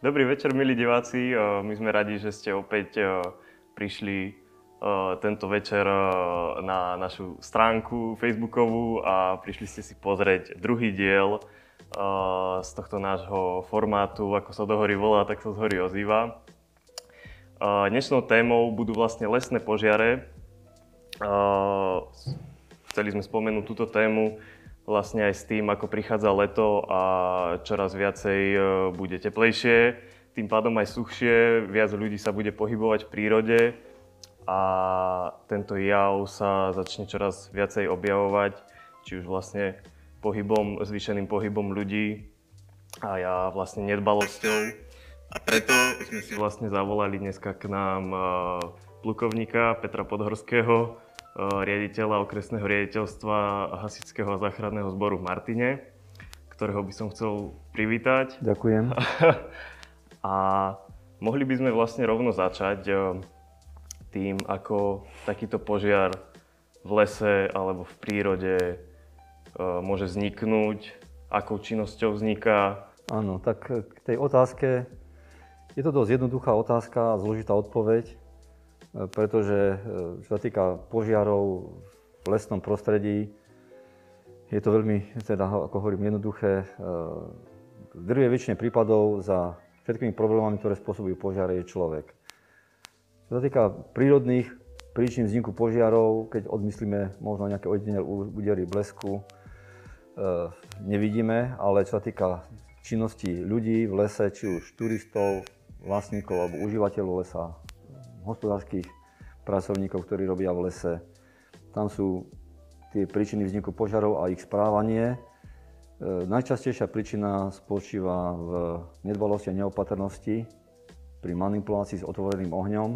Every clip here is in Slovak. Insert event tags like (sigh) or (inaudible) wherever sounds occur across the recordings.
Dobrý večer, milí diváci. My sme radi, že ste opäť prišli tento večer na našu stránku facebookovú a prišli ste si pozrieť druhý diel z tohto nášho formátu, ako sa do hory volá, tak sa z hory ozýva. Dnešnou témou budú vlastne lesné požiare. Chceli sme spomenúť túto tému vlastne aj s tým, ako prichádza leto a čoraz viacej e, bude teplejšie, tým pádom aj suchšie, viac ľudí sa bude pohybovať v prírode a tento jav sa začne čoraz viacej objavovať, či už vlastne pohybom, zvýšeným pohybom ľudí a ja vlastne nedbalosťou. A preto sme si vlastne zavolali dneska k nám e, plukovníka Petra Podhorského, riaditeľa okresného riaditeľstva Hasičského a záchranného zboru v Martine, ktorého by som chcel privítať. Ďakujem. (laughs) A mohli by sme vlastne rovno začať e, tým, ako takýto požiar v lese alebo v prírode e, môže vzniknúť, akou činnosťou vzniká. Áno, tak k tej otázke, je to dosť jednoduchá otázka a zložitá odpoveď pretože e, čo sa týka požiarov v lesnom prostredí, je to veľmi, teda, ako hovorím, jednoduché. E, v drvie väčšine prípadov za všetkými problémami, ktoré spôsobujú požiare, je človek. Čo sa týka prírodných príčin vzniku požiarov, keď odmyslíme možno nejaké ojedinelé údery blesku, e, nevidíme, ale čo sa týka činnosti ľudí v lese, či už turistov, vlastníkov alebo užívateľov lesa, hospodárskych pracovníkov, ktorí robia v lese. Tam sú tie príčiny vzniku požiarov a ich správanie. E, najčastejšia príčina spočíva v nedbalosti a neopatrnosti pri manipulácii s otvoreným ohňom.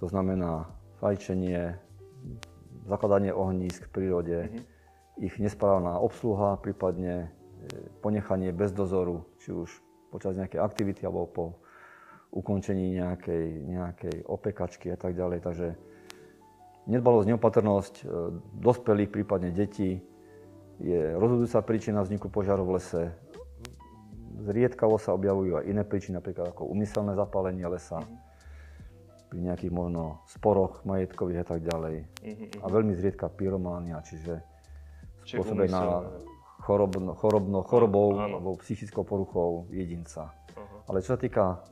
To znamená fajčenie, zakladanie ohnízk v prírode, mm-hmm. ich nesprávna obsluha, prípadne e, ponechanie bez dozoru, či už počas nejakej aktivity alebo po ukončení nejakej, nejakej opekačky a tak ďalej. Takže nedbalosť, neopatrnosť e, dospelých, prípadne detí, je rozhodujúca príčina vzniku požiarov v lese. Zriedkavo sa objavujú aj iné príčiny, napríklad ako umyselné zapálenie lesa, pri nejakých možno sporoch majetkových a tak ďalej. A veľmi zriedka pyrománia, čiže spôsobená chorobno, chorobno, chorobou alebo psychickou poruchou jedinca. Uh-huh. Ale čo sa týka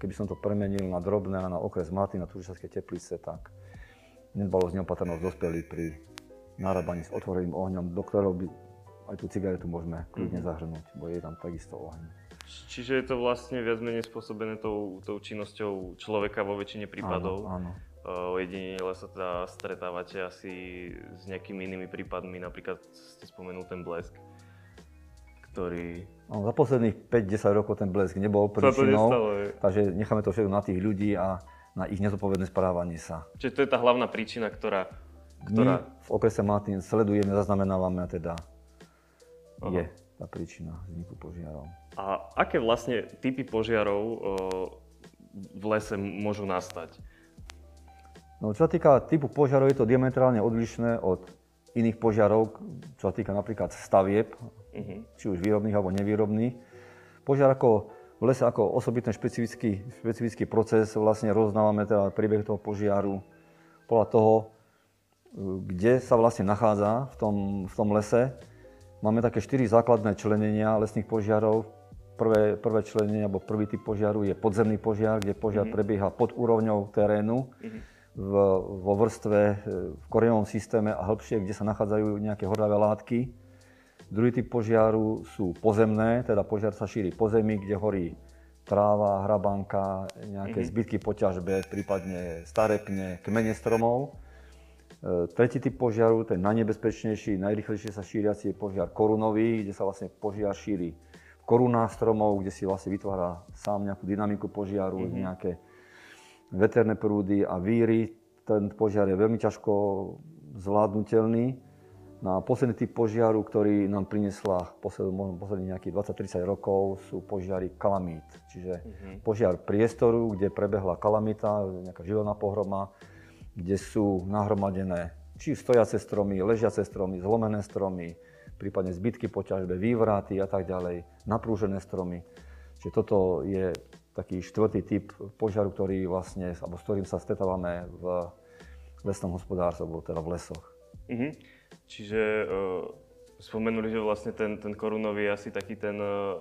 Keby som to premenil na drobné na okres Martina, Tužišovské teplice, tak nedbalosť neopatrnosť dospelí pri narábaní s otvoreným ohňom, do ktorého by aj tú cigaretu môžeme kľudne mm-hmm. zahrnúť, bo je tam takisto oheň. Čiže je to vlastne viac menej spôsobené tou, tou činnosťou človeka vo väčšine prípadov. Áno, áno. Ojedinele sa teda stretávate asi s nejakými inými prípadmi, napríklad ste spomenul ten blesk ktorý... No, za posledných 5-10 rokov ten blesk nebol príčinou, takže necháme to všetko na tých ľudí a na ich nezodpovedné správanie sa. Čiže to je tá hlavná príčina, ktorá... ktorá... My v okrese Martin sledujeme, zaznamenávame a teda Aha. je tá príčina vzniku požiarov. A aké vlastne typy požiarov o, v lese môžu nastať? No, čo sa týka typu požiarov, je to diametrálne odlišné od iných požiarov, čo sa týka napríklad stavieb, uh-huh. či už výrobných alebo nevýrobných. Požiar ako v lese ako osobitný špecifický, špecifický proces vlastne roznávame teda príbeh toho požiaru podľa toho, kde sa vlastne nachádza v tom, v tom lese. Máme také štyri základné členenia lesných požiarov. Prvé, prvé členenie, alebo prvý typ požiaru je podzemný požiar, kde požiar mm-hmm. prebieha pod úrovňou terénu. Mm-hmm v, vo vrstve, v korenovom systéme a hĺbšie, kde sa nachádzajú nejaké horľavé látky. Druhý typ požiaru sú pozemné, teda požiar sa šíri po zemi, kde horí tráva, hrabanka, nejaké mm-hmm. zbytky po ťažbe, prípadne staré pne, kmene stromov. E, tretí typ požiaru, ten najnebezpečnejší, najrychlejšie sa šíriaci je požiar korunový, kde sa vlastne požiar šíri v korunách stromov, kde si vlastne vytvára sám nejakú dynamiku požiaru, mm-hmm. nejaké veterné prúdy a víry. Ten požiar je veľmi ťažko zvládnutelný. No a posledný typ požiaru, ktorý nám priniesla posledných nejakých 20-30 rokov, sú požiary kalamít. Čiže mm-hmm. požiar priestoru, kde prebehla kalamita, nejaká živelná pohroma, kde sú nahromadené či stojace stromy, ležiace stromy, zlomené stromy, prípadne zbytky po ťažbe, vývraty a tak ďalej, naprúžené stromy. Čiže toto je taký štvrtý typ požiaru, ktorý vlastne, alebo s ktorým sa stretávame v lesnom hospodárstve, alebo teda v lesoch. Mm-hmm. Čiže uh, spomenuli, že vlastne ten, ten korunový je asi taký ten uh,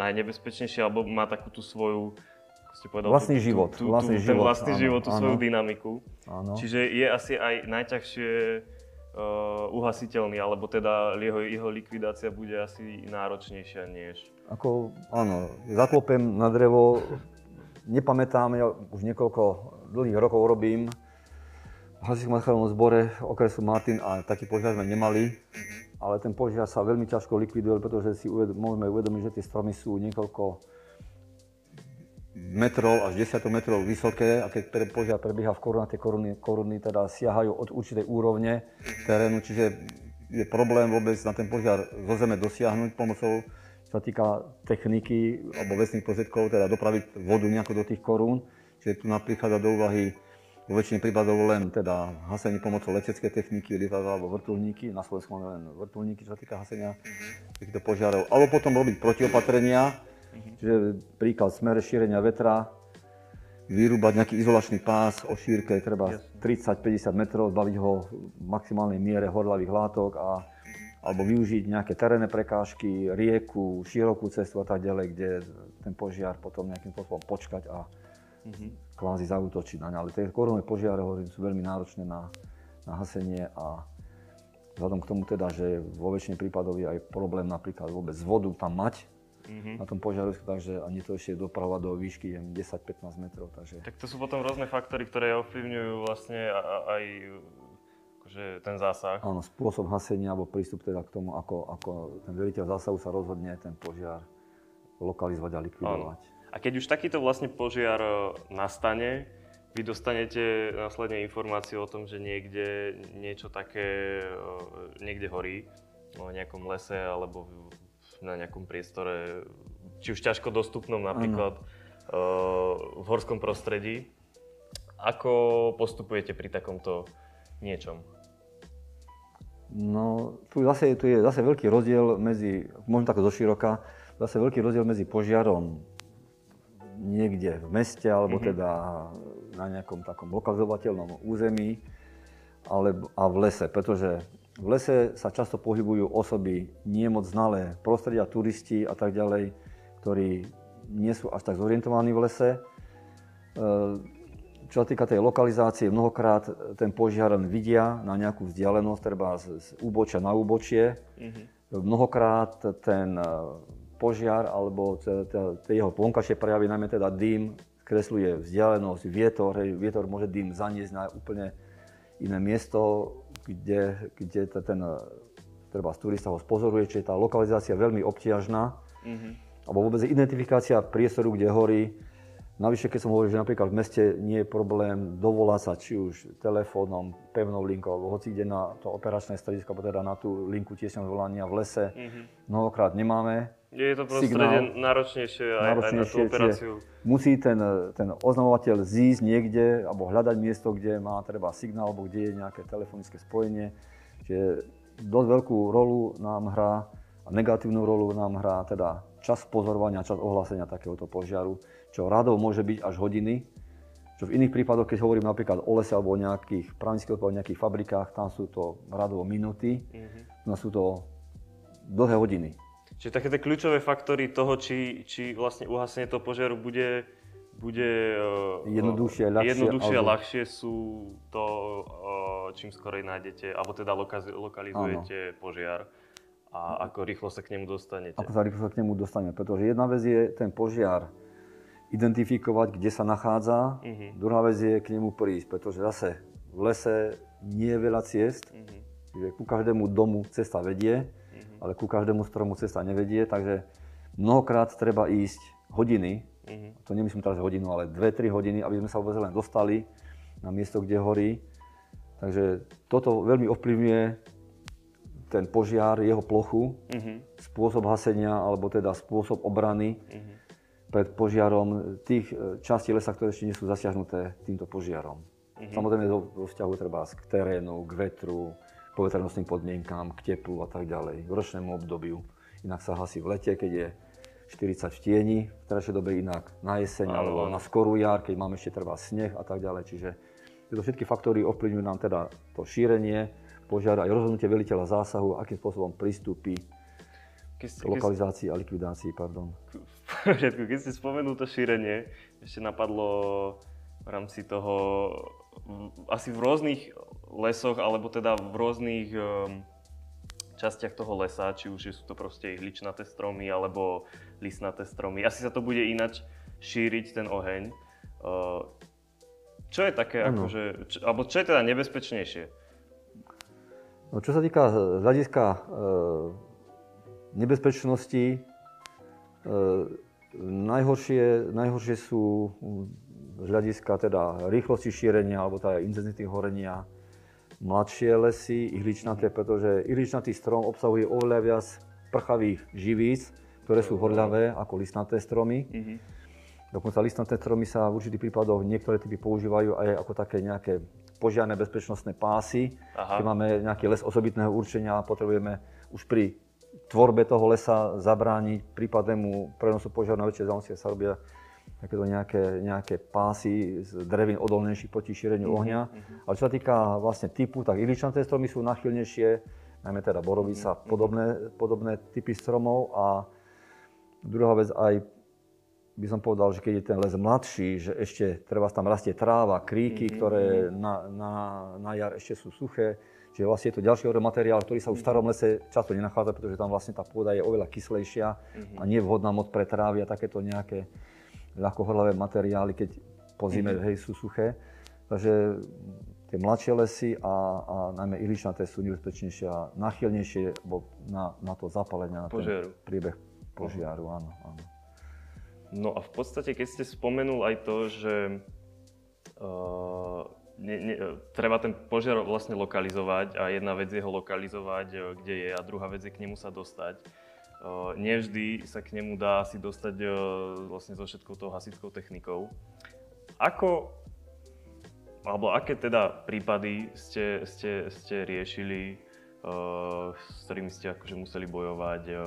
najnebezpečnejší, alebo má takú tú svoju ste povedal, vlastný tú, život. Tú, tú, vlastný tú, život. Ten vlastný áno, život, tú áno. svoju dynamiku. Áno. Čiže je asi aj najťažšie uh, uhasiteľný, alebo teda jeho, jeho likvidácia bude asi náročnejšia než... Ako, áno, zaklopem na drevo, nepamätám, ja už niekoľko dlhých rokov robím v Hasickom záchrannom zbore okresu Martin a taký požiar sme nemali, ale ten požiar sa veľmi ťažko likviduje, pretože si uved- môžeme uvedomiť, že tie stromy sú niekoľko metrov až 10 metrov vysoké a keď požiar prebieha v korunách, tie koruny, koruny teda siahajú od určitej úrovne terénu, čiže je problém vôbec na ten požiar zo zeme dosiahnuť pomocou, čo sa týka techniky alebo vesných prostriedkov, teda dopraviť vodu nejako do tých korún. Čiže tu napríklad do úvahy vo väčšine prípadov len teda hasenie pomocou leteckej techniky, lietadla alebo vrtulníky. Na Slovensku máme len vrtulníky, čo sa týka hasenia týchto požiarov. Alebo potom robiť protiopatrenia, Čiže príklad smere šírenia vetra, vyrúbať nejaký izolačný pás o šírke treba 30-50 metrov, zbaviť ho v maximálnej miere horlavých látok a alebo využiť nejaké terénne prekážky, rieku, širokú cestu a tak ďalej, kde ten požiar potom nejakým spôsobom počkať a mm-hmm. Kvázi zautočiť na ne. Ale tie korunové požiare hovorím, sú veľmi náročné na, na hasenie a vzhľadom k tomu teda, že vo väčšine prípadov je aj problém napríklad vôbec vodu tam mať, mm-hmm. na tom požiarisku, takže ani to ešte doprava do výšky 10-15 metrov. Takže... Tak to sú potom rôzne faktory, ktoré ovplyvňujú vlastne aj akože ten zásah. Áno, spôsob hasenia alebo prístup teda k tomu, ako, ako ten veliteľ zásahu sa rozhodne ten požiar lokalizovať a likvidovať. Áno. A keď už takýto vlastne požiar e, nastane, vy dostanete následne informáciu o tom, že niekde niečo také e, niekde horí, v nejakom lese alebo na nejakom priestore, či už ťažko dostupnom napríklad uh, v horskom prostredí. Ako postupujete pri takomto niečom? No, tu zase tu je zase veľký rozdiel medzi, možno tak zoširoka, zase veľký rozdiel medzi požiarom niekde v meste, alebo mm-hmm. teda na nejakom takom lokalizovateľnom území, alebo, a v lese, pretože v lese sa často pohybujú osoby nie moc znalé, prostredia, turisti a tak ďalej, ktorí nie sú až tak zorientovaní v lese. E, čo sa týka tej lokalizácie, mnohokrát ten požiar vidia na nejakú vzdialenosť, treba z, z úbočia na úbočie. Mm-hmm. Mnohokrát ten požiar alebo tie jeho vonkajšie prejavy, najmä teda dým, kresluje vzdialenosť, vietor, hej, vietor môže dým zaniesť na úplne iné miesto, kde, kde ten treba turista ho spozoruje, čiže tá lokalizácia je veľmi obťažná. Mm-hmm. Alebo vôbec identifikácia priestoru, kde horí. Navyše, keď som hovoril, že napríklad v meste nie je problém dovolať sa či už telefónom, pevnou linkou, alebo hoci kde na to operačné stredisko, alebo teda na tú linku tiesňom volania v lese, mm-hmm. mnohokrát nemáme. Je to prostredie náročnejšie aj, náročnejšie, aj na tú operáciu. Musí ten, ten oznamovateľ zísť niekde alebo hľadať miesto, kde má treba signál alebo kde je nejaké telefonické spojenie. Čiže dosť veľkú rolu nám hrá a negatívnu rolu nám hrá teda čas pozorovania, čas ohlásenia takéhoto požiaru, čo radov môže byť až hodiny, čo v iných prípadoch, keď hovorím napríklad o lese alebo o nejakých právnických o nejakých fabrikách, tam sú to radovo minúty, mm-hmm. sú to dlhé hodiny. Čiže také tie kľúčové faktory toho, či, či vlastne uhasenie toho požiaru bude, bude uh, jednoduchšie, ľahšie, jednoduchšie alebo... ľahšie sú to, uh, čím skorej nájdete, alebo teda lokalizujete Áno. požiar a ako rýchlo sa k nemu dostanete. Ako sa rýchlo sa k nemu dostaneme, pretože jedna vec je ten požiar identifikovať, kde sa nachádza, uh-huh. druhá vec je k nemu prísť, pretože zase v lese nie je veľa ciest, uh-huh. čiže ku každému domu cesta vedie ale ku každému stromu cesta nevedie, takže mnohokrát treba ísť hodiny, mm-hmm. to nemyslím teraz hodinu, ale 2-3 hodiny, aby sme sa vôbec len dostali na miesto, kde horí. Takže toto veľmi ovplyvňuje ten požiar, jeho plochu, mm-hmm. spôsob hasenia, alebo teda spôsob obrany mm-hmm. pred požiarom tých e, častí lesa, ktoré ešte nie sú zasiahnuté týmto požiarom. Mm-hmm. Samozrejme vo vzťahu treba k terénu, k vetru, poveternostným podmienkám, k teplu a tak ďalej, k ročnému obdobiu. Inak sa hasí v lete, keď je 40 v tieni, v terajšej dobe inak na jeseň Áno, alebo na skorú jar, keď máme ešte trvá sneh a tak ďalej. Čiže tieto všetky faktory ovplyvňujú nám teda to šírenie požiara aj rozhodnutie veliteľa zásahu, akým spôsobom pristúpi Keď ste, lokalizácii a likvidácii. Pardon. poriadku, keď ste spomenul to šírenie, ešte napadlo v rámci toho, asi v rôznych lesoch, alebo teda v rôznych um, častiach toho lesa, či už sú to proste ihličnaté stromy, alebo listnaté stromy. Asi sa to bude inač šíriť ten oheň. Uh, čo je také, Áno. akože, čo, alebo čo je teda nebezpečnejšie? No, čo sa týka z hľadiska e, nebezpečnosti, e, najhoršie, najhoršie sú z hľadiska teda rýchlosti šírenia alebo teda intenzity horenia mladšie lesy, ihličnaté, pretože ihličnatý strom obsahuje oveľa viac prchavých živíc, ktoré sú horľavé ako listnaté stromy. Mhm. Dokonca listnaté stromy sa v určitých prípadoch niektoré typy používajú aj ako také nejaké požiarne bezpečnostné pásy. Aha. Keď máme nejaký les osobitného určenia a potrebujeme už pri tvorbe toho lesa zabrániť prípadnému prenosu požiaru na väčšie vzdialenosti, sa robia takéto nejaké, nejaké pásy z drevín odolnejších proti šíreniu ohňa. Ale čo sa týka vlastne typu, tak iličnaté stromy sú nachylnejšie, najmä teda borovica, podobné, podobné typy stromov. A druhá vec aj by som povedal, že keď je ten les mladší, že ešte treba tam rastie tráva, kríky, ktoré na, na, na jar ešte sú suché, čiže vlastne je to ďalší materiál, ktorý sa už v starom lese často nenachádza, pretože tam vlastne tá pôda je oveľa kyslejšia a nie je vhodná moc pre trávy a takéto nejaké ľahkohorlavé materiály, keď po zime hej, sú suché. Takže tie mladšie lesy a, a najmä ihličnaté sú nebezpečnejšie a nachylnejšie na, na to zapálenie, na ten Požiaru. priebeh požiaru. Áno, áno. No a v podstate, keď ste spomenul aj to, že uh, ne, ne, treba ten požiar vlastne lokalizovať a jedna vec je ho lokalizovať, uh, kde je a druhá vec je k nemu sa dostať. Uh, nevždy sa k nemu dá asi dostať uh, vlastne so všetkou tou hasickou technikou. Ako, alebo aké teda prípady ste, ste, ste riešili, uh, s ktorými ste akože museli bojovať a,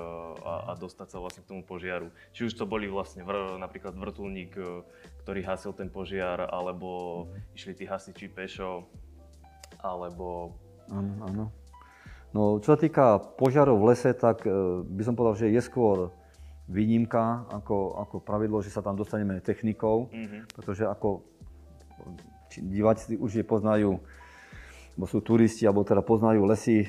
a dostať sa vlastne k tomu požiaru. Či už to boli vlastne vr, napríklad vrtulník, ktorý hasil ten požiar, alebo išli tí hasiči pešo, alebo... Áno, áno. No, čo sa týka požiarov v lese, tak e, by som povedal, že je skôr výnimka ako, ako pravidlo, že sa tam dostaneme technikou, Mhm. pretože ako diváci už je poznajú, bo sú turisti, alebo teda poznajú lesy e,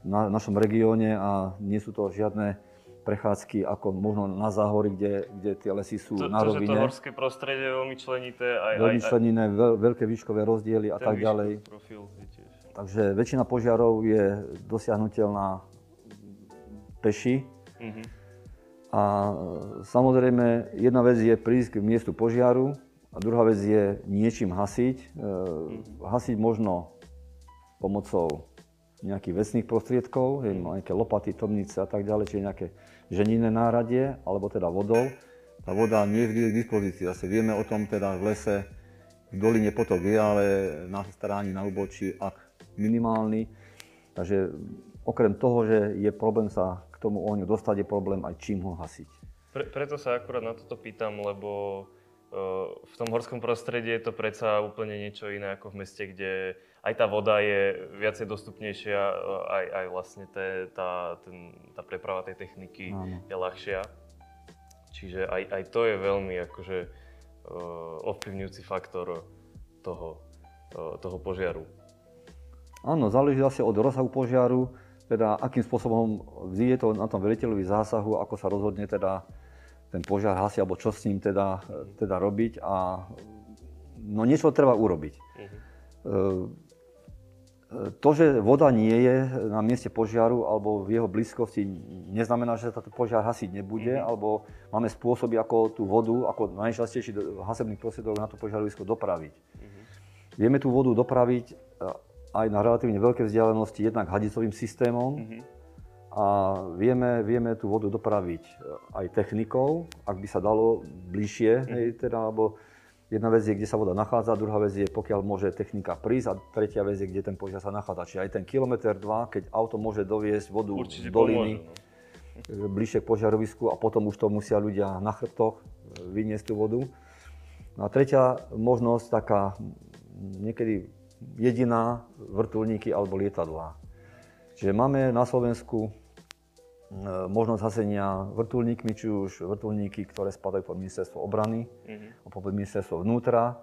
na našom regióne a nie sú to žiadne prechádzky ako možno na záhory, kde, kde tie lesy sú To, na to, že to rovine. horské prostredie je veľmi členité, aj, Veľmi veľ, veľké výškové rozdiely a tak ďalej. Profil je tiež. Takže väčšina požiarov je dosiahnutelná peši. Mhm. A e, samozrejme, jedna vec je prísť k miestu požiaru a druhá vec je niečím hasiť. E, hasiť možno pomocou nejakých vecných prostriedkov, je nejaké lopaty, tomnice a tak ďalej, čiže nejaké ženinné náradie, alebo teda vodou. Tá voda nie je vždy k dispozícii. Zase vieme o tom teda v lese, v doline potok je, ale na staráni, na ubočí, ak minimálny. Takže okrem toho, že je problém sa k tomu ohňu dostať, je problém aj čím ho hasiť. Pre, preto sa akurát na toto pýtam, lebo uh, v tom horskom prostredí je to predsa úplne niečo iné ako v meste, kde aj tá voda je viacej dostupnejšia, uh, aj, aj vlastne té, tá, ten, tá preprava tej techniky Áno. je ľahšia. Čiže aj, aj to je veľmi akože uh, ovplyvňujúci faktor toho, toho požiaru. Áno, záleží zase od rozsahu požiaru, teda akým spôsobom je to na tom veliteľovi zásahu, ako sa rozhodne teda ten požiar hasi, alebo čo s ním teda, teda robiť a no niečo treba urobiť. E, To, že voda nie je na mieste požiaru alebo v jeho blízkosti, neznamená, že sa ten požiar hasiť nebude, alebo máme spôsoby, ako tú vodu, ako najčastejší hasebný prostriedok na to požiarovisko dopraviť. Vieme tú vodu dopraviť e, aj na relatívne veľké vzdialenosti, jednak hadicovým systémom Mhm. a vieme, vieme tú vodu dopraviť e, aj technikou, ak by sa dalo bližšie, hej, teda, alebo jedna vec je, kde sa voda nachádza, druhá vec je, pokiaľ môže technika prísť a tretia vec je, kde ten požiar sa nachádza. Čiže aj ten kilometr, dva, keď auto môže doviesť vodu Určite z doliny, pomôže. No. bližšie k požiarovisku a potom už to musia ľudia na chrbtoch vyniesť tú vodu. No a tretia možnosť, taká niekedy jediná, vrtulníky alebo lietadlá. Čiže máme na Slovensku e, možnosť hasenia vrtulníkmi, či už vrtulníky, ktoré spadajú pod ministerstvo obrany, mm-hmm. pod ministerstvo vnútra.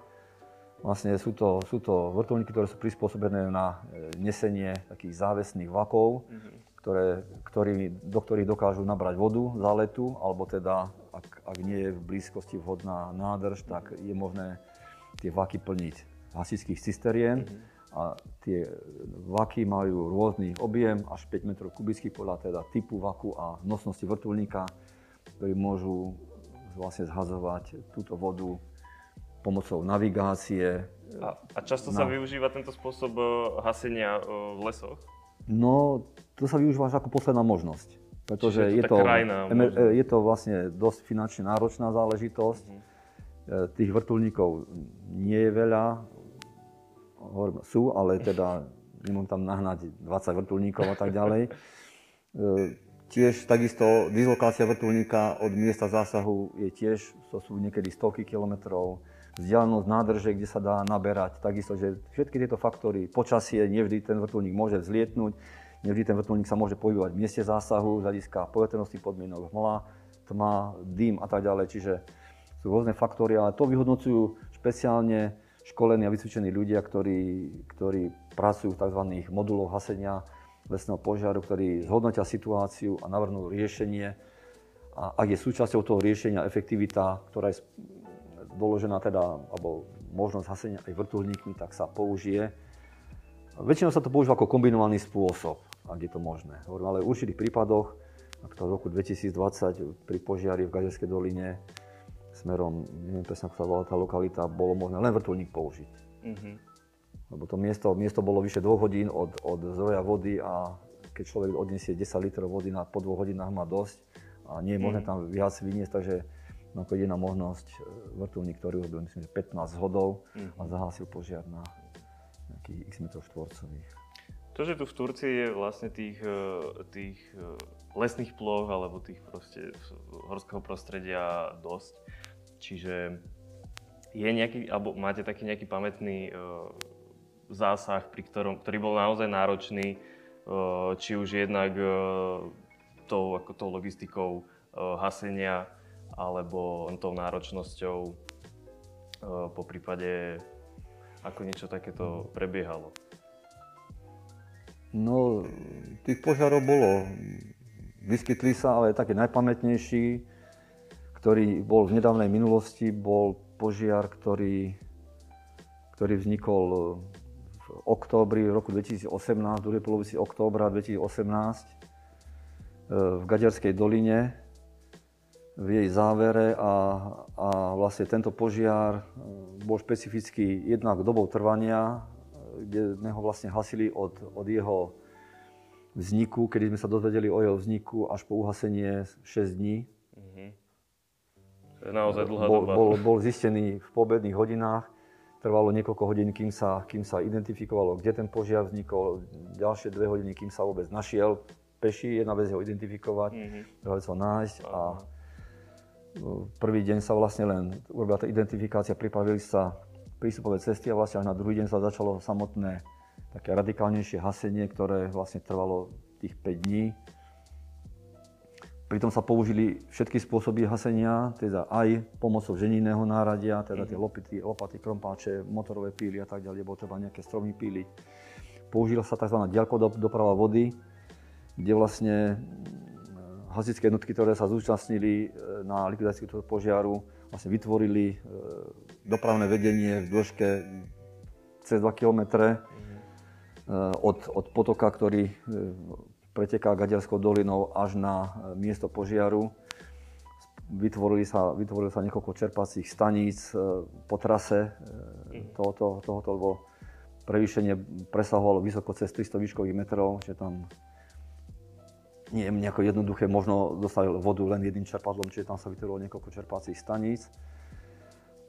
Vlastne sú to, sú to vrtulníky, ktoré sú prispôsobené na e, nesenie takých závesných vakov, mm-hmm. ktoré, ktorý, do ktorých dokážu nabrať vodu za letu, alebo teda, ak, ak nie je v blízkosti vhodná nádrž, tak je možné tie vaky plniť hasičských cisterien. Mm-hmm a tie vaky majú rôzny objem, až 5 m kubických podľa teda typu vaku a nosnosti vrtulníka, ktorí môžu vlastne zhazovať túto vodu pomocou navigácie. A, a často na... sa využíva tento spôsob e, hasenia e, v lesoch? No, to sa využíva až ako posledná možnosť. Pretože je to, je, to, je to vlastne dosť finančne náročná záležitosť. E, tých vrtulníkov nie je veľa, sú, ale teda nemôžem tam nahnať 20 vrtulníkov a tak ďalej. (laughs) E, tiež takisto dislokácia vrtulníka od miesta zásahu je tiež, to sú niekedy stovky kilometrov, vzdialenosť nádrže, kde sa dá naberať, takisto, že všetky tieto faktory, počasie, nevždy ten vrtulník môže vzlietnúť, nevždy ten vrtulník sa môže pohybovať v mieste zásahu, z hľadiska poveternostných podmienok, hmla, tma, dým a tak ďalej, čiže sú rôzne faktory, ale to vyhodnocujú špeciálne školení a vycvičení ľudia, ktorí, ktorí pracujú v tzv. moduloch hasenia lesného požiaru, ktorí zhodnotia situáciu a navrhnú riešenie. A ak je súčasťou toho riešenia efektivita, ktorá je doložená teda, alebo možnosť hasenia aj vrtulníkmi, tak sa použije. Väčšinou sa to používa ako kombinovaný spôsob, ak je to možné. Hovorím, ale v určitých prípadoch, v roku 2020 pri požiari v Gaderskej doline smerom, neviem presne ako sa volá tá lokalita, bolo možné len vrtulník použiť. Mm-hmm. Lebo to miesto, miesto bolo vyše dvoch hodín od, od zdroja vody a keď človek odniesie 10 litrov vody na, po dvoch hodinách má dosť a nie je možné mm-hmm. tam viac vyniesť, takže no, jediná možnosť e, vrtulník, ktorý urobil myslím, že 15 hodov mm-hmm. a zahásil požiar na nejakých x metrov štvorcových. To, že tu v Turcii je vlastne tých, e, tých e, lesných ploch alebo tých proste horského prostredia dosť, Čiže je nejaký, alebo máte taký nejaký pamätný uh, zásah, pri ktorom, ktorý bol naozaj náročný, uh, či už jednak uh, tou, ako tou logistikou uh, hasenia, alebo tou náročnosťou, uh, po prípade ako niečo takéto prebiehalo? No, tých požiarov bolo, vyskytli sa, ale také najpamätnejší, ktorý bol v nedávnej minulosti, bol požiar, ktorý, ktorý vznikol v októbri roku 2018, v druhej polovici októbra 2018 e, v Gaďarskej doline v jej závere a, a vlastne tento požiar e, bol špecificky jednak dobou trvania, kde sme ho vlastne hasili od, od jeho vzniku, kedy sme sa dozvedeli o jeho vzniku až po uhasenie 6 dní. Naozaj dlhá bol, doba. Bol, bol zistený v pobedných hodinách. Trvalo niekoľko hodín, kým sa, kým sa identifikovalo, kde ten požiar vznikol. Ďalšie dve hodiny, kým sa vôbec našiel peši. Jedna vec je ho identifikovať, mm-hmm. druhá vec ho nájsť. A prvý deň sa vlastne len urobila tá identifikácia, pripravili sa prístupové cesty a vlastne až na druhý deň sa začalo samotné také radikálnejšie hasenie, ktoré vlastne trvalo tých 5 dní. Pritom sa použili všetky spôsoby hasenia, teda aj pomocou ženinného náradia, teda tie lopity, lopaty, krompáče, motorové píly a tak ďalej, bolo treba nejaké stromy píliť. Použila sa tzv. doprava vody, kde vlastne mm, hasičské jednotky, ktoré sa zúčastnili e, na likvidácii tohto požiaru, vlastne vytvorili e, dopravné vedenie v dĺžke cez 2 km e, od, od potoka, ktorý preteká Gaďarskou dolinou až na e, miesto požiaru. Vytvorili sa, vytvorili sa niekoľko čerpacích staníc e, po trase e, mhm. tohoto, tohoto lebo prevýšenie presahovalo vysoko cez 300 výškových metrov, že tam nie je nejako jednoduché, možno dostali vodu len jedným čerpadlom, čiže tam sa vytvorilo niekoľko čerpacích staníc.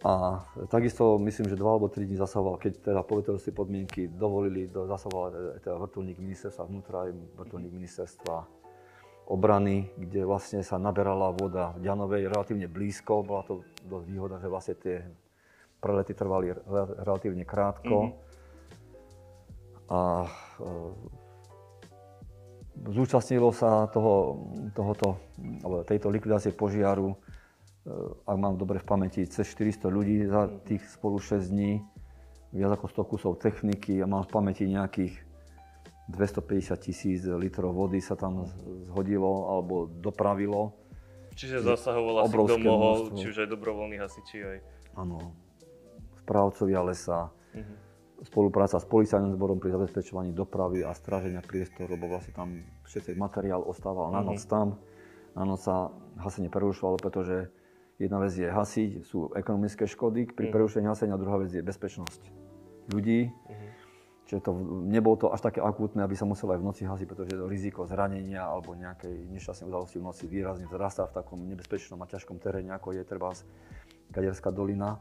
A takisto myslím, že dva alebo tri dní zasahoval, keď teda povetrovské podmienky dovolili, do, zasahoval e, teda vrtulník ministerstva vnútra aj vrtulník ministerstva obrany, kde vlastne sa naberala voda v Ďanovej relatívne blízko. Bola to dosť výhoda, že vlastne tie prelety trvali relatívne krátko. Mm-hmm. A e, zúčastnilo sa toho, tohoto, tejto likvidácie požiaru, e, ak mám dobre v pamäti, cez 400 ľudí za tých spolu 6 dní, viac ako 100 kusov techniky a mám v pamäti nejakých 250 tisíc litrov vody sa tam zhodilo alebo dopravilo. Čiže zasahovala si kto mohol, či už aj dobrovoľní hasiči aj... Áno, správcovia lesa, uh-huh. spolupráca s policajným zborom pri zabezpečovaní dopravy a stráženia priestoru, lebo vlastne tam všetci materiál ostával na noc uh-huh. tam. Na noc sa hasenie prerušovalo, pretože jedna vec je hasiť, sú ekonomické škody pri uh-huh. prerušení hasenia, a druhá vec je bezpečnosť ľudí. Uh-huh Čiže to, nebolo to až také akútne, aby sa muselo aj v noci hasiť, pretože to riziko zranenia alebo nejakej nešťastnej udalosti v noci výrazne vzrastá v takom nebezpečnom a ťažkom teréne, ako je treba Kaderská dolina.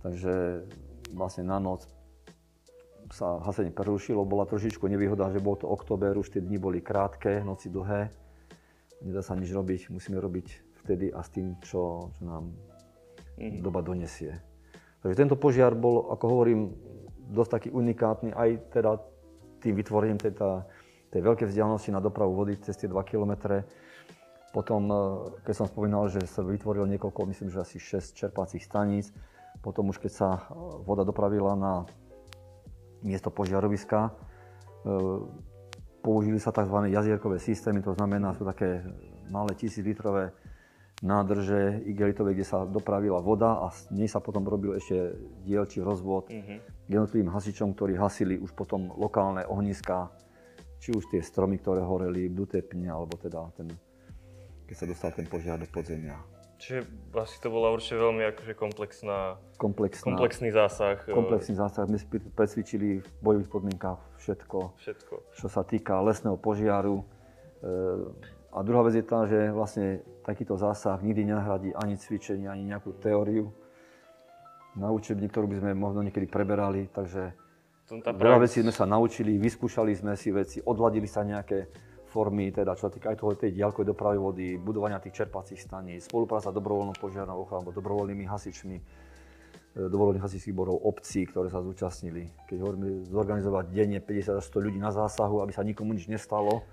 Takže vlastne na noc sa hasenie prerušilo. Bola trošičku nevýhoda, že bol to október, už tie dni boli krátke, noci dlhé. Nedá sa nič robiť, musíme robiť vtedy a s tým, čo, čo nám mm-hmm. doba donesie. Takže tento požiar bol, ako hovorím, dosť taký unikátny aj teda tým vytvorením tej, tej veľkej vzdialenosti na dopravu vody cez tie 2 km. Potom, e, keď som spomínal, že sa vytvorilo niekoľko, myslím, že asi 6 čerpacích staníc, potom už keď sa e, voda dopravila na miesto požiaroviska, e, použili sa tzv. jazierkové systémy, to znamená, sú také malé tisíclitrové nádrže igelitové, kde sa dopravila voda a z nej sa potom robil ešte dielčí rozvod uh-huh. jednotlivým hasičom, ktorí hasili už potom lokálne ohniska, či už tie stromy, ktoré horeli, duté pne, alebo teda ten, keď sa dostal ten požiar do podzemia. Čiže asi to bola určite veľmi akože komplexná, komplexná, komplexný zásah. E, komplexný zásah. My sme presvičili v bojových podmienkach všetko, všetko, čo sa týka lesného požiaru. E, a druhá vec je tá, že vlastne takýto zásah nikdy nenahradí ani cvičenie, ani nejakú teóriu na učebník, ktorú by sme možno niekedy preberali. Takže veľa vecí sme sa naučili, vyskúšali sme si veci, odladili sa nejaké formy, teda čo sa týka aj toho tej diaľkovej dopravy vody, budovania tých čerpacích staníc, spolupráca dobrovoľnou požiarnou ochranou, dobrovoľnými hasičmi, e, dobrovoľných hasičských borov obcí, ktoré sa zúčastnili. Keď hovoríme zorganizovať denne 50 až 100 ľudí na zásahu, aby sa nikomu nič nestalo,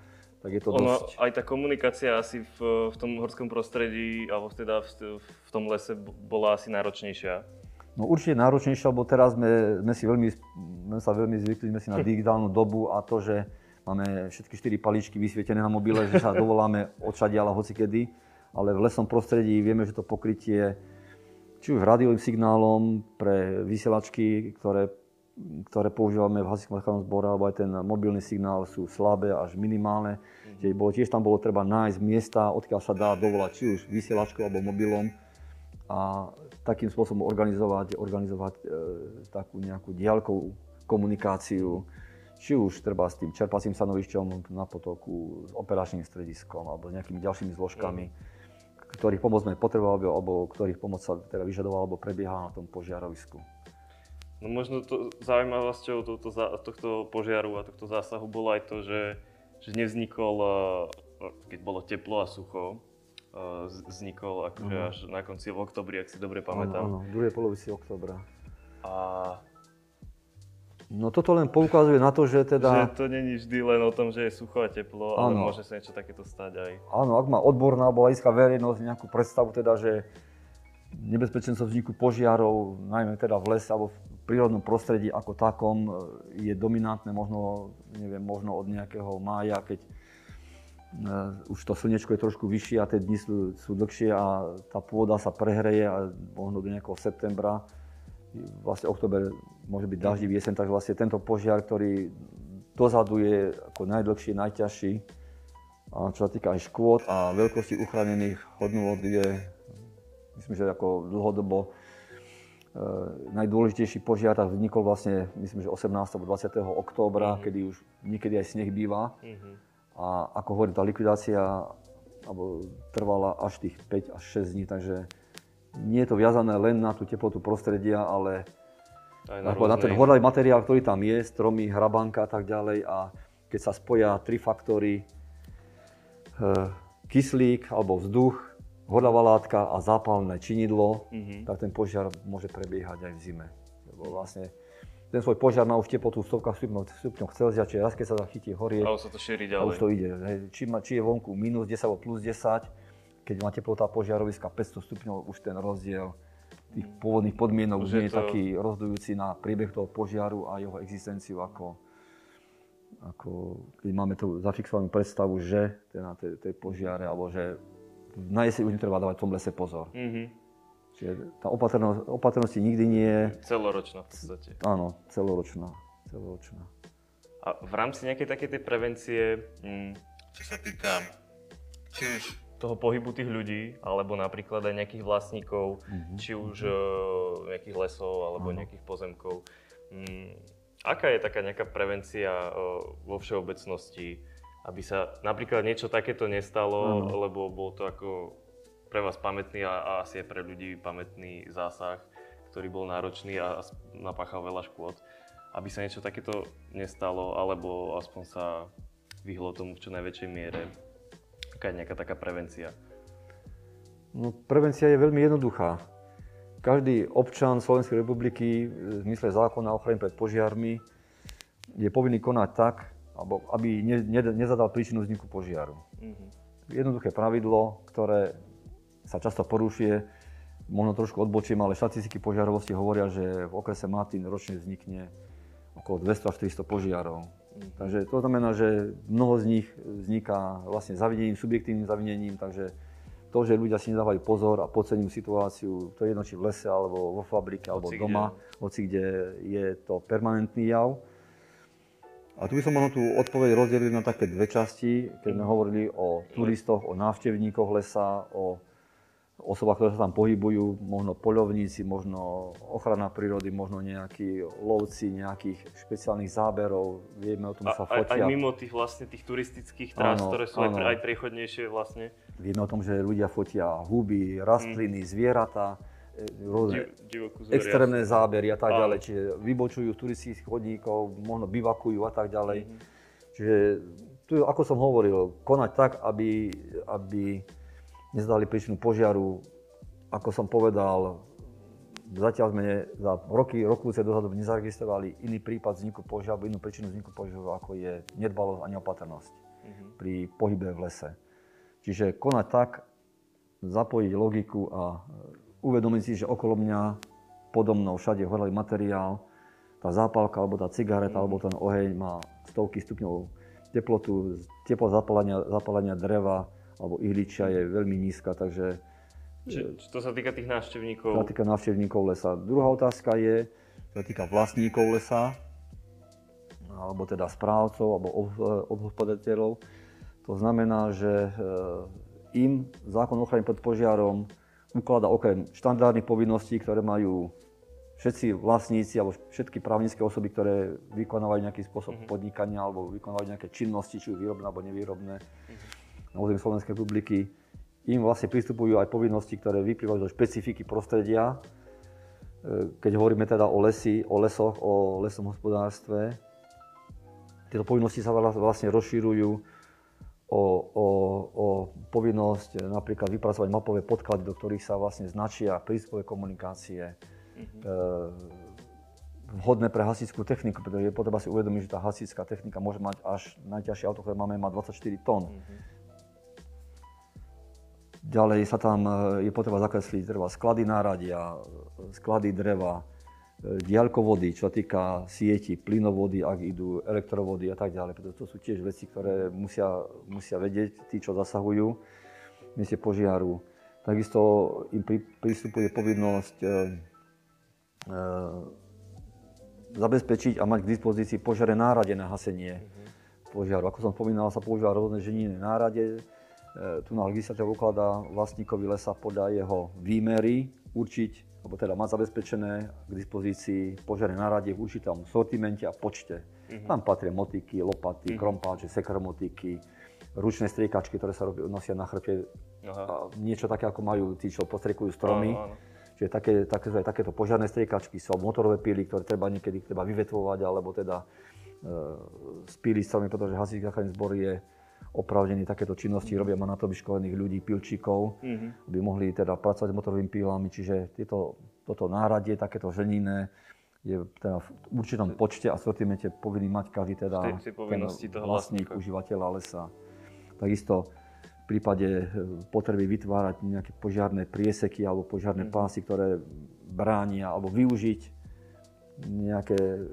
tak je to ono, dosť... Aj tá komunikácia asi v, v tom horskom prostredí, alebo teda v, v tom lese bola asi náročnejšia. No určite náročnejšia, lebo teraz sme, sme si veľmi, sme sa veľmi zvykli sme si na (laughs) digitálnu dobu a to, že máme všetky štyri paličky vysvietené na mobile, že sa dovoláme (laughs) odšadiaľa hocikedy, ale v lesnom prostredí vieme, že to pokrytie či už rádiovým signálom pre vysielačky, ktoré ktoré používame v hasičskom záchrannom zbore, alebo aj ten mobilný signál sú slabé až minimálne. Mm-hmm. Bolo, tiež tam bolo treba nájsť miesta, odkiaľ sa dá dovolať či už vysielačkou alebo mobilom a takým spôsobom organizovať, organizovať e, takú nejakú diaľkovú komunikáciu, či už treba s tým čerpacím stanovišťom na potoku, s operačným strediskom alebo s nejakými ďalšími zložkami, mm. ktorých pomoc sme potrebovali alebo ktorých pomoc sa teda vyžadovala alebo prebiehala na tom požiarovisku. No možno to zaujímavosťou tohto, tohto požiaru a tohto zásahu bolo aj to, že, že nevznikol, eh, keď bolo teplo a sucho, eh, vznikol akože uh-huh. až na konci v oktobri, ak si dobre pamätám. Áno, áno, druhej polovici oktobra. A... No toto len poukazuje na to, že teda... Že to není vždy len o tom, že je sucho a teplo, ale môže sa niečo takéto stať aj. Áno, ak má odborná alebo laická verejnosť nejakú predstavu teda, že nebezpečenstvo vzniku požiarov, najmä teda v lese alebo v prírodnom prostredí ako takom e, je dominantné možno, neviem, možno od nejakého mája, keď uh, už to slnečko je trošku vyššie a tie dni sú, sú dlhšie a tá pôda sa prehreje a možno do nejakého septembra. Vlastne október môže byť daždivý jesen, takže vlastne tento požiar, ktorý dozadu je ako najdlhší, najťažší, a čo sa týka aj škôd a veľkosti uchránených hodnôt je, myslím, že ako dlhodobo najdôležitejší požiar vznikol vlastne, myslím, že 18. alebo 20. októbra, mm-hmm. kedy už niekedy aj sneh býva. Mm-hmm. A ako hovorím, tá likvidácia alebo trvala až tých 5 až 6 dní, takže nie je to viazané len na tú teplotu prostredia, ale aj na, na ten horľavý materiál, ktorý tam je, stromy, hrabanka a tak ďalej. A keď sa spoja tri faktory, kyslík alebo vzduch, horľavá látka a zápalné činidlo, mm-hmm. tak ten požiar môže prebiehať aj v zime. Lebo vlastne ten svoj požiar má už teplotu v stovkách stupňov, stupňov Celzia, čiže raz keď sa zachytí horie, a už sa to šíri ďalej. A už to ide. Či, má, či je vonku minus 10 alebo plus 10, keď má teplota požiaroviska 500 stupňov, už ten rozdiel tých pôvodných podmienok už nie je to... taký rozdujúci na priebeh toho požiaru a jeho existenciu ako, ako keď máme tú zafixovanú predstavu, že na tej, tej požiare, alebo že na jeseň už netreba dávať v tom lese pozor. Mm-hmm. Čiže tá opatrnosť, opatrnosti nikdy nie je... Celoročná v podstate. Áno, celoročná. celoročná. A v rámci nejakej takej tej prevencie, mm, čo sa týka či už toho pohybu tých ľudí, alebo napríklad aj nejakých vlastníkov, mm-hmm. či už uh, nejakých lesov, alebo mm-hmm. nejakých pozemkov. Mm, aká je taká nejaká prevencia uh, vo všeobecnosti, aby sa napríklad niečo takéto nestalo, mm-hmm. lebo bolo to ako pre vás pamätný a, a asi je pre ľudí pamätný zásah, ktorý bol náročný a, a napáchal veľa škôd, aby sa niečo takéto nestalo, alebo aspoň sa vyhlo tomu v čo najväčšej miere. Aká je nejaká taká prevencia? No, prevencia je veľmi jednoduchá. Každý občan Slovenskej republiky v zmysle zákona o ochrane pred požiarmi je povinný konať tak, aby ne, ne, nezadal príčinu vzniku požiaru. Mm-hmm. Jednoduché pravidlo, ktoré sa často porušuje. Možno trošku odbočím, ale štatistiky požiarovosti hovoria, že v okrese Martin ročne vznikne okolo 200 až 400 požiarov. Mm. Takže to znamená, že mnoho z nich vzniká vlastne zavinením, subjektívnym zavinením, takže to, že ľudia si nedávajú pozor a podceňujú situáciu, to je jedno či v lese, alebo vo fabrike, alebo hoci doma, kde. hoci kde je to permanentný jav. A tu by som možno tú odpoveď rozdelil na také dve časti, keď sme hovorili o turistoch, o návštevníkoch lesa, o osoba, ktoré sa tam pohybujú, možno poľovníci, možno ochrana prírody, možno nejakí lovci nejakých špeciálnych záberov, vieme o tom, sa fotia. Aj, aj mimo tých vlastne tých turistických trás, áno, ktoré sú áno. aj, priechodnejšie vlastne. Vieme o tom, že ľudia fotia huby, rastliny, mm. zvieratá, rôzne Div, extrémne zábery a tak ďalej. Čiže vybočujú turistických chodníkov, možno bivakujú a tak ďalej. Mm. Čiže tu, ako som hovoril, konať tak, aby, aby nezdali príčinu požiaru. Ako som povedal, zatiaľ sme za roky, rokúce dozadu nezaregistrovali iný prípad vzniku požiaru, inú príčinu vzniku požiaru, ako je nedbalosť a neopatrnosť mm-hmm. pri pohybe v lese. Čiže konať tak, zapojiť logiku a uvedomiť si, že okolo mňa, podo mnou, všade horelý materiál, tá zápalka alebo tá cigareta alebo ten oheň má stovky stupňov teplotu, teplo zapálenia, zapálenia dreva, alebo ihličia je veľmi nízka, takže... Či, či to sa týka tých návštevníkov? To sa týka návštevníkov lesa. Druhá otázka je, to sa týka vlastníkov lesa, alebo teda správcov, alebo obhospodateľov. To znamená, že eh, im zákon o ochrane pred požiarom ukladá okrem štandardných povinností, ktoré majú všetci vlastníci alebo všetky právnické osoby, ktoré vykonávajú nejaký spôsob mm-hmm. podnikania alebo vykonávajú nejaké činnosti, či už výrobné alebo nevýrobné, mm-hmm na území Slovenskej republiky, im vlastne pristupujú aj povinnosti, ktoré vyplývajú zo špecifiky prostredia. E, keď hovoríme teda o lesi, o lesoch, o lesom hospodárstve, tieto povinnosti sa vlastne rozšírujú o, o, o povinnosť napríklad vypracovať mapové podklady, do ktorých sa vlastne značia prístupové komunikácie, mm-hmm. vhodné pre hasičskú techniku, pretože je potreba si uvedomiť, že tá hasičská technika môže mať až najťažšie auto, ktoré máme, má 24 tón. Mm-hmm. Ďalej sa tam e, je potreba zakresliť treba sklady náradia, sklady dreva, diaľkovody, čo týka sieti, plynovody, ak idú elektrovody a tak ďalej. Pretože to sú tiež veci, ktoré musia, musia vedieť tí, čo zasahujú v mieste požiaru. Takisto im pri, pristupuje povinnosť e, e, zabezpečiť a mať k dispozícii požiare nárade na hasenie mm-hmm. požiaru. Ako som spomínal, sa používa rôzne ženiny nárade, E, tu na legislatíva ukladá vlastníkovi lesa podľa jeho výmery určiť, alebo teda mať zabezpečené k dispozícii požiarne nárade v určitom sortimente a počte. Mm-hmm. Tam patria motiky, lopaty, mm-hmm. krompáče, sekermotiky, ručné striekačky, ktoré sa nosia na chrbte. A niečo také, ako majú tí, čo postriekujú stromy. Áno, áno. Čiže také, také, takéto požiarné striekačky sú motorové píly, ktoré treba niekedy treba vyvetvovať, alebo teda e, spíliť stromy, pretože hasičský záchranný zbor je opravnení takéto činnosti, robia ma na to vyškolených ľudí, pilčíkov, mm-hmm. aby mohli teda pracovať s motorovými pílami, čiže tieto, toto náradie, takéto ženíne, je teda v určitom počte a sortimente povinný mať každý teda ten toho vlastník, užívateľa lesa. Takisto v prípade e, potreby vytvárať nejaké požiarné prieseky alebo požiarné mm. pásy, ktoré bránia alebo využiť nejaké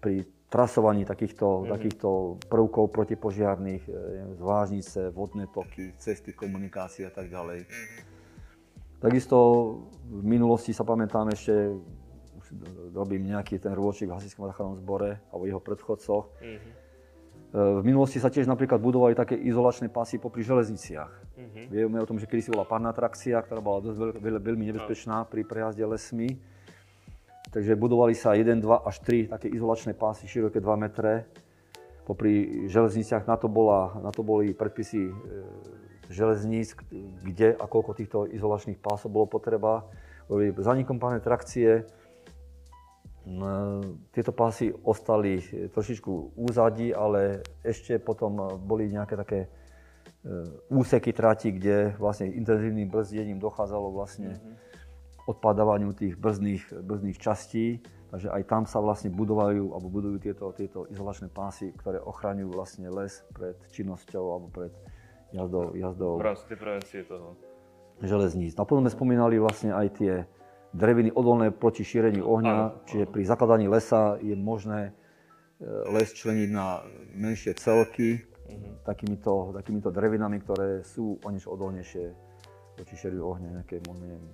pri trasovaní takýchto, mm. takýchto prvkov protipožiarných, e, zvážnice, vodné toky, cesty, komunikácie a tak ďalej. Mm. Takisto v minulosti sa pamätám ešte, už robím nejaký ten rôčik v Hasickom záchrannom zbore alebo jeho predchodcoch, mm v minulosti sa tiež napríklad budovali také izolačné pasy popri železniciach. Uh-huh. Vieme o tom, že kedysi bola parná trakcia, ktorá bola dosť veľ, veľ, veľmi nebezpečná pri prejazde lesmi. Takže budovali sa 1, 2 až 3 také izolačné pásy široké 2 metre. Popri železniciach na to, bola, na to boli predpisy e, železníc, kde a koľko týchto izolačných pásov bolo potreba. Zanikom párnej trakcie No, tieto pásy ostali trošičku úzadí, ale ešte potom boli nejaké také e, úseky trati, kde vlastne intenzívnym brzdením dochádzalo vlastne mm-hmm. Odpadávaniu tých brzdných, brzdných častí. Takže aj tam sa vlastne budovajú alebo budujú tieto, tieto izolačné pásy, ktoré ochraňujú vlastne les pred činnosťou alebo pred jazdou. jazdou v rámci tej prevencie toho. Železníc. No potom sme spomínali vlastne aj tie dreviny odolné proti šíreniu ohňa, ano, čiže pri zakladaní lesa je možné e, les členiť na menšie celky uh-huh. takýmito, takýmito drevinami, ktoré sú o niečo odolnejšie šíreniu ohňa, nejaké možno neviem,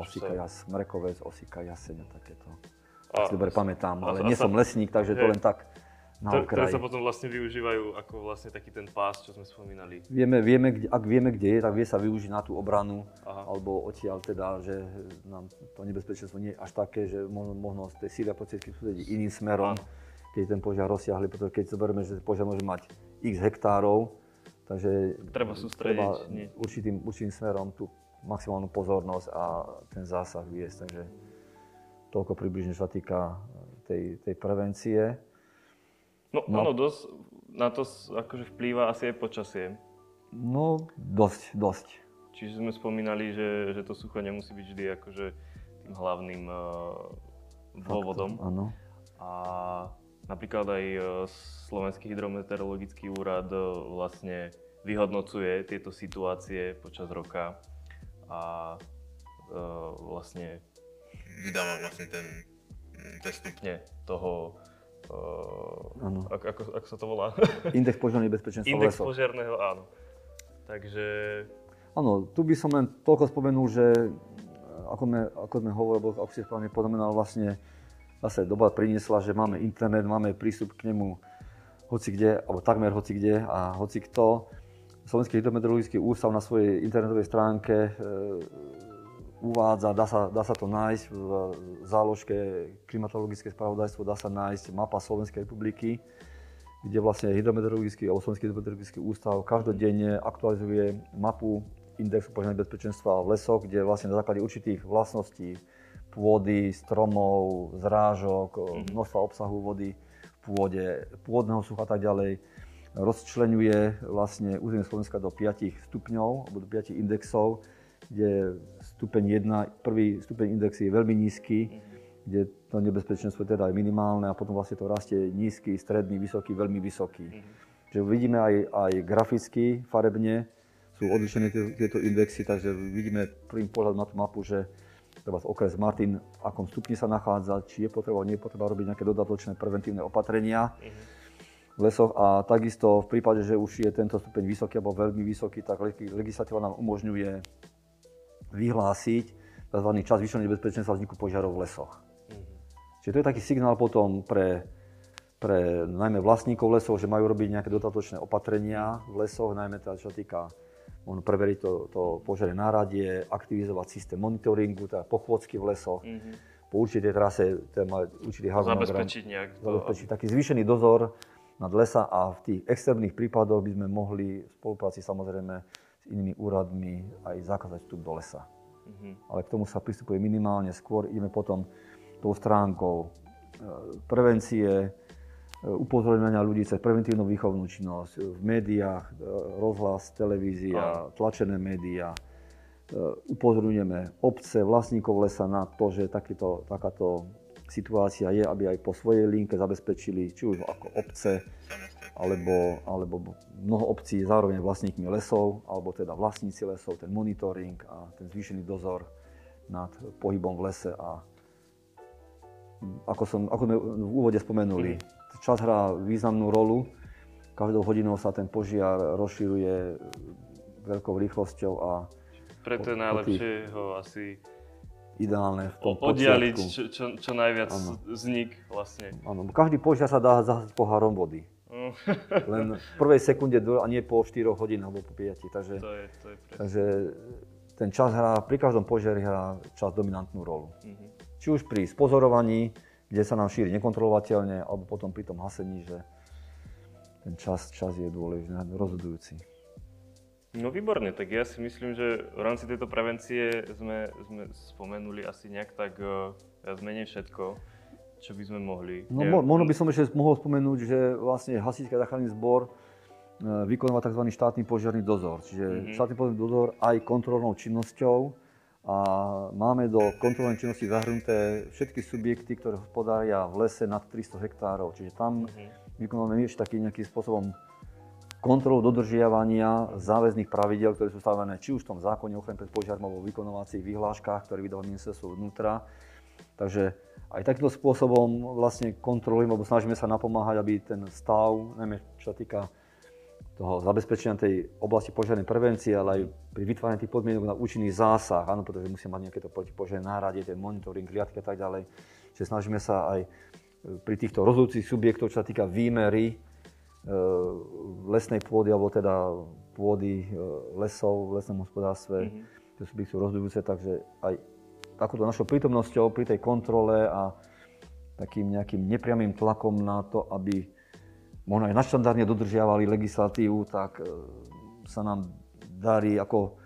osika jas, mrekovec, osika jaseň a takéto. A, si dobre pamätám, ale a, nie som lesník, takže je, to len tak na ktoré sa potom vlastne využívajú ako vlastne taký ten pás, čo sme spomínali. Vieme, vieme kde, ak vieme, kde je, tak vie sa využiť na tú obranu, Aha. alebo odtiaľ teda, že nám to nebezpečenstvo nie je až také, že možno, možno z tej síly a prostriedky iným smerom, Aha. keď ten požiar rozsiahli, pretože keď zoberieme, že požiar môže mať x hektárov, takže treba sústrediť treba určitým, určitým smerom tú maximálnu pozornosť a ten zásah viesť. Takže toľko približne, čo sa týka tej, tej prevencie. No, no. ono dosť, na to akože vplýva asi aj počasie. No, dosť, dosť. Čiže sme spomínali, že, že to sucho nemusí byť vždy akože tým hlavným uh, dôvodom. Áno. A napríklad aj uh, Slovenský hydrometeorologický úrad uh, vlastne vyhodnocuje tieto situácie počas roka a uh, vlastne vydáva vlastne ten, ten stupne toho Uh, ako, ako, ako sa to volá? (laughs) Index požiarnej bezpečenstva Index lesov. požiarného, áno. Takže... Áno, tu by som len toľko spomenul, že ako sme, ako sme hovorili, ako si správne poznamenal, vlastne zase doba priniesla, že máme internet, máme prístup k nemu hoci kde, alebo takmer hoci kde a hoci kto. Slovenský hydrometeorologický ústav na svojej internetovej stránke e, uvádza, dá sa, dá sa to nájsť v záložke klimatologické spravodajstvo, dá sa nájsť mapa Slovenskej republiky, kde vlastne hydrometeorologický alebo Slovenský hydrometeorologický ústav každodenne aktualizuje mapu indexu požiarnej bezpečenstva v lesoch, kde vlastne na základe určitých vlastností pôdy, stromov, zrážok, mhm. množstva obsahu vody v pôde, pôdneho sucha a tak ďalej, rozčlenuje vlastne územie Slovenska do 5 stupňov alebo do 5 indexov, kde stupeň 1, prvý stupeň indexy je veľmi nízky, mm-hmm. kde to nebezpečenstvo teda je minimálne a potom vlastne to rastie nízky, stredný, vysoký, veľmi vysoký. Čiže vidíme aj, aj graficky, farebne sú odlišené tieto indexy, takže vidíme prvým pohľad na tú mapu, že treba okres Martin, v akom stupni sa nachádza, či je potreba, nie je potreba robiť nejaké dodatočné preventívne opatrenia v lesoch a takisto v prípade, že už je tento stupeň vysoký alebo veľmi vysoký, tak legislatíva nám umožňuje vyhlásiť tzv. čas zvýšeného nebezpečenstva vzniku požiarov v lesoch. Mm-hmm. Čiže to je taký signál potom pre, pre najmä vlastníkov lesov, že majú robiť nejaké dodatočné opatrenia v lesoch, najmä teda čo týka možno preveriť to, to požiare náradie, aktivizovať systém monitoringu, teda pochôdzky v lesoch, mm-hmm. po určitej trase, teda mať určitý harmonogram. Zabezpečiť nejak to. Zabezpečiť taký zvýšený dozor nad lesa a v tých extrémnych prípadoch by sme mohli v spolupráci samozrejme s inými úradmi aj zakázať vstup do lesa. Mm-hmm. Ale k tomu sa pristupuje minimálne, skôr ideme potom tou stránkou e, prevencie, upozorňovania ľudí cez preventívnu výchovnú činnosť v médiách, e, rozhlas, televízia, tlačené médiá. Upozorňujeme obce, vlastníkov lesa na to, že takýto, takáto situácia je, aby aj po svojej linke zabezpečili, či už ako obce, alebo, alebo mnoho obcí je zároveň vlastníkmi lesov, alebo teda vlastníci lesov, ten monitoring a ten zvýšený dozor nad pohybom v lese a ako, som, ako sme v úvode spomenuli, čas hrá významnú rolu. Každou hodinou sa ten požiar rozširuje veľkou rýchlosťou a preto je najlepšie ho asi ideálne v tom oddialiť čo, čo, čo najviac ano. vznik vlastne. Áno, každý požiar sa dá zahasiť pohárom vody. Mm. (laughs) Len v prvej sekunde a nie po 4 hodinách alebo po 5. Takže, to je, to je takže ten čas hrá, pri každom požiari hrá čas dominantnú rolu. Mm-hmm. Či už pri spozorovaní, kde sa nám šíri nekontrolovateľne, alebo potom pri tom hasení, že ten čas, čas je dôležitý, rozhodujúci. No výborne, tak ja si myslím, že v rámci tejto prevencie sme, sme spomenuli asi nejak tak uh, viac menej všetko, čo by sme mohli. No, mo- možno by som ešte mohol spomenúť, že vlastne hasičský záchranný zbor uh, vykonáva tzv. štátny požiarný dozor. Čiže mm-hmm. štátny požiarný dozor aj kontrolnou činnosťou a máme do kontrolnej činnosti zahrnuté všetky subjekty, ktoré hospodária v lese nad 300 hektárov. Čiže tam mm-hmm. vykonávame ešte takým nejakým spôsobom kontrolu dodržiavania záväzných pravidel, ktoré sú stavené či už v tom zákone ochrany pred požiarom alebo vykonovacích vyhláškach, ktoré vydáva ministerstvo vnútra. Takže aj takýmto spôsobom vlastne kontrolujeme, alebo snažíme sa napomáhať, aby ten stav, najmä čo sa týka toho zabezpečenia tej oblasti požiarnej prevencie, ale aj pri vytváraní tých podmienok na účinný zásah, áno, pretože musíme mať nejaké to protipožiarné náradie, ten monitoring, kliatky a tak ďalej. Čiže snažíme sa aj pri týchto rozhodujúcich subjektov, čo sa týka výmery, E, lesnej pôdy, alebo teda pôdy e, lesov v lesnom hospodárstve, mm-hmm. tie sú rozhodujúce, takže aj takúto našou prítomnosťou pri tej kontrole a takým nejakým nepriamým tlakom na to, aby možno aj naštandardne dodržiavali legislatívu, tak e, sa nám darí ako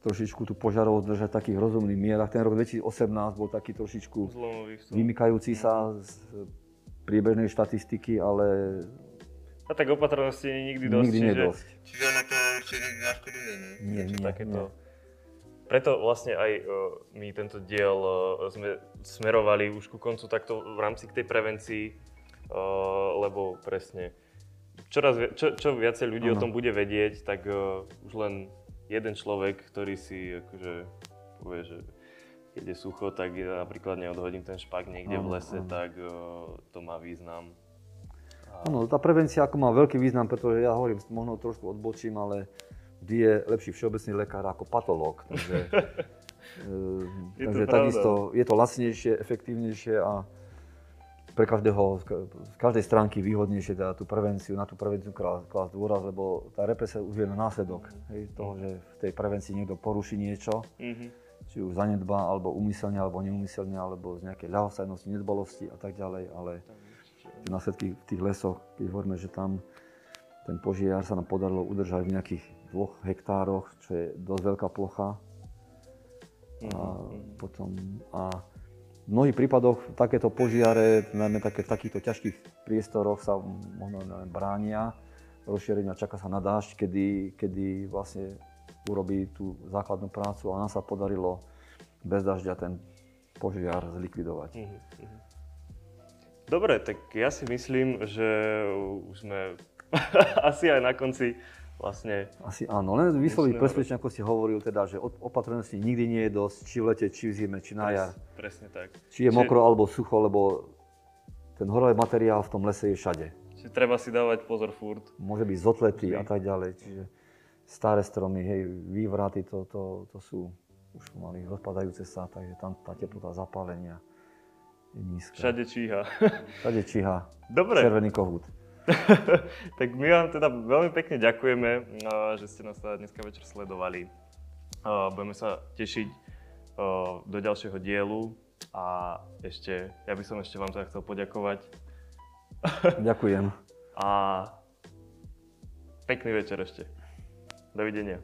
trošičku tú požiarov držať v takých rozumných mierach. Ten rok 2018 bol taký trošičku vymykajúci sa z priebežnej štatistiky, ale a tak opatrnosti nie nikdy dosť. Nikdy nie čiže... dosť. Čiže na to určite naškoduje, nie? Nie, nie, takéto. nie. Preto vlastne aj uh, my tento diel uh, sme smerovali už ku koncu takto v rámci k tej prevencii, lebo presne čoraz, čo, čo viacej ľudí ano. o tom bude vedieť, tak uh, už len jeden človek, ktorý si akože povie, že keď je sucho, tak ja napríklad neodhodím ten špak niekde ano, v lese, ano. tak uh, to má význam. Áno, tá prevencia ako má veľký význam, pretože ja hovorím, možno trošku odbočím, ale vždy je lepší všeobecný lekár ako patológ. Takže, (laughs) e, takže takisto je to lacnejšie, efektívnejšie a pre každého, z každej stránky výhodnejšie teda tú prevenciu, na tú prevenciu klásť dôraz, lebo tá represia už je na následok hej, toho, že v tej prevencii niekto poruší niečo, mm-hmm. či už zanedbá, alebo umyselne, alebo neumyselne, alebo z nejakej ľahostajnosti, nedbalosti a tak ďalej, ale tie následky v tých lesoch, keď hovoríme, že tam ten požiar sa nám podarilo udržať v nejakých dvoch hektároch, čo je dosť veľká plocha. A mhm. potom a v mnohých prípadoch takéto požiare, najmä také, v takýchto ťažkých priestoroch sa možno neviem, bránia rozšírenia, čaká sa na dážď, kedy, kedy vlastne urobí tú základnú prácu a nám sa podarilo bez dažďa ten požiar zlikvidovať. Mm-hmm. Dobre, tak ja si myslím, že už sme (laughs) asi aj na konci vlastne... Asi áno, len vysloviť presvedčenie, ako ste hovoril, teda, že opatrnosti nikdy nie je dosť, či v lete, či v zime, či na jar. Presne tak. Či je mokro alebo sucho, lebo ten horový materiál v tom lese je všade. Čiže treba si dávať pozor furt. Môže byť zotletý a tak ďalej. Čiže staré stromy, hej, vývraty, to, to, to sú už pomaly rozpadajúce sa, takže tam tá teplota zapálenia je nízka. Všade číha. Všade číha. (laughs) Dobre. Červený kohút. (laughs) tak my vám teda veľmi pekne ďakujeme, že ste nás teda dneska večer sledovali. Budeme sa tešiť do ďalšieho dielu a ešte, ja by som ešte vám teda chcel poďakovať. (laughs) Ďakujem. A pekný večer ešte. Dovidenia.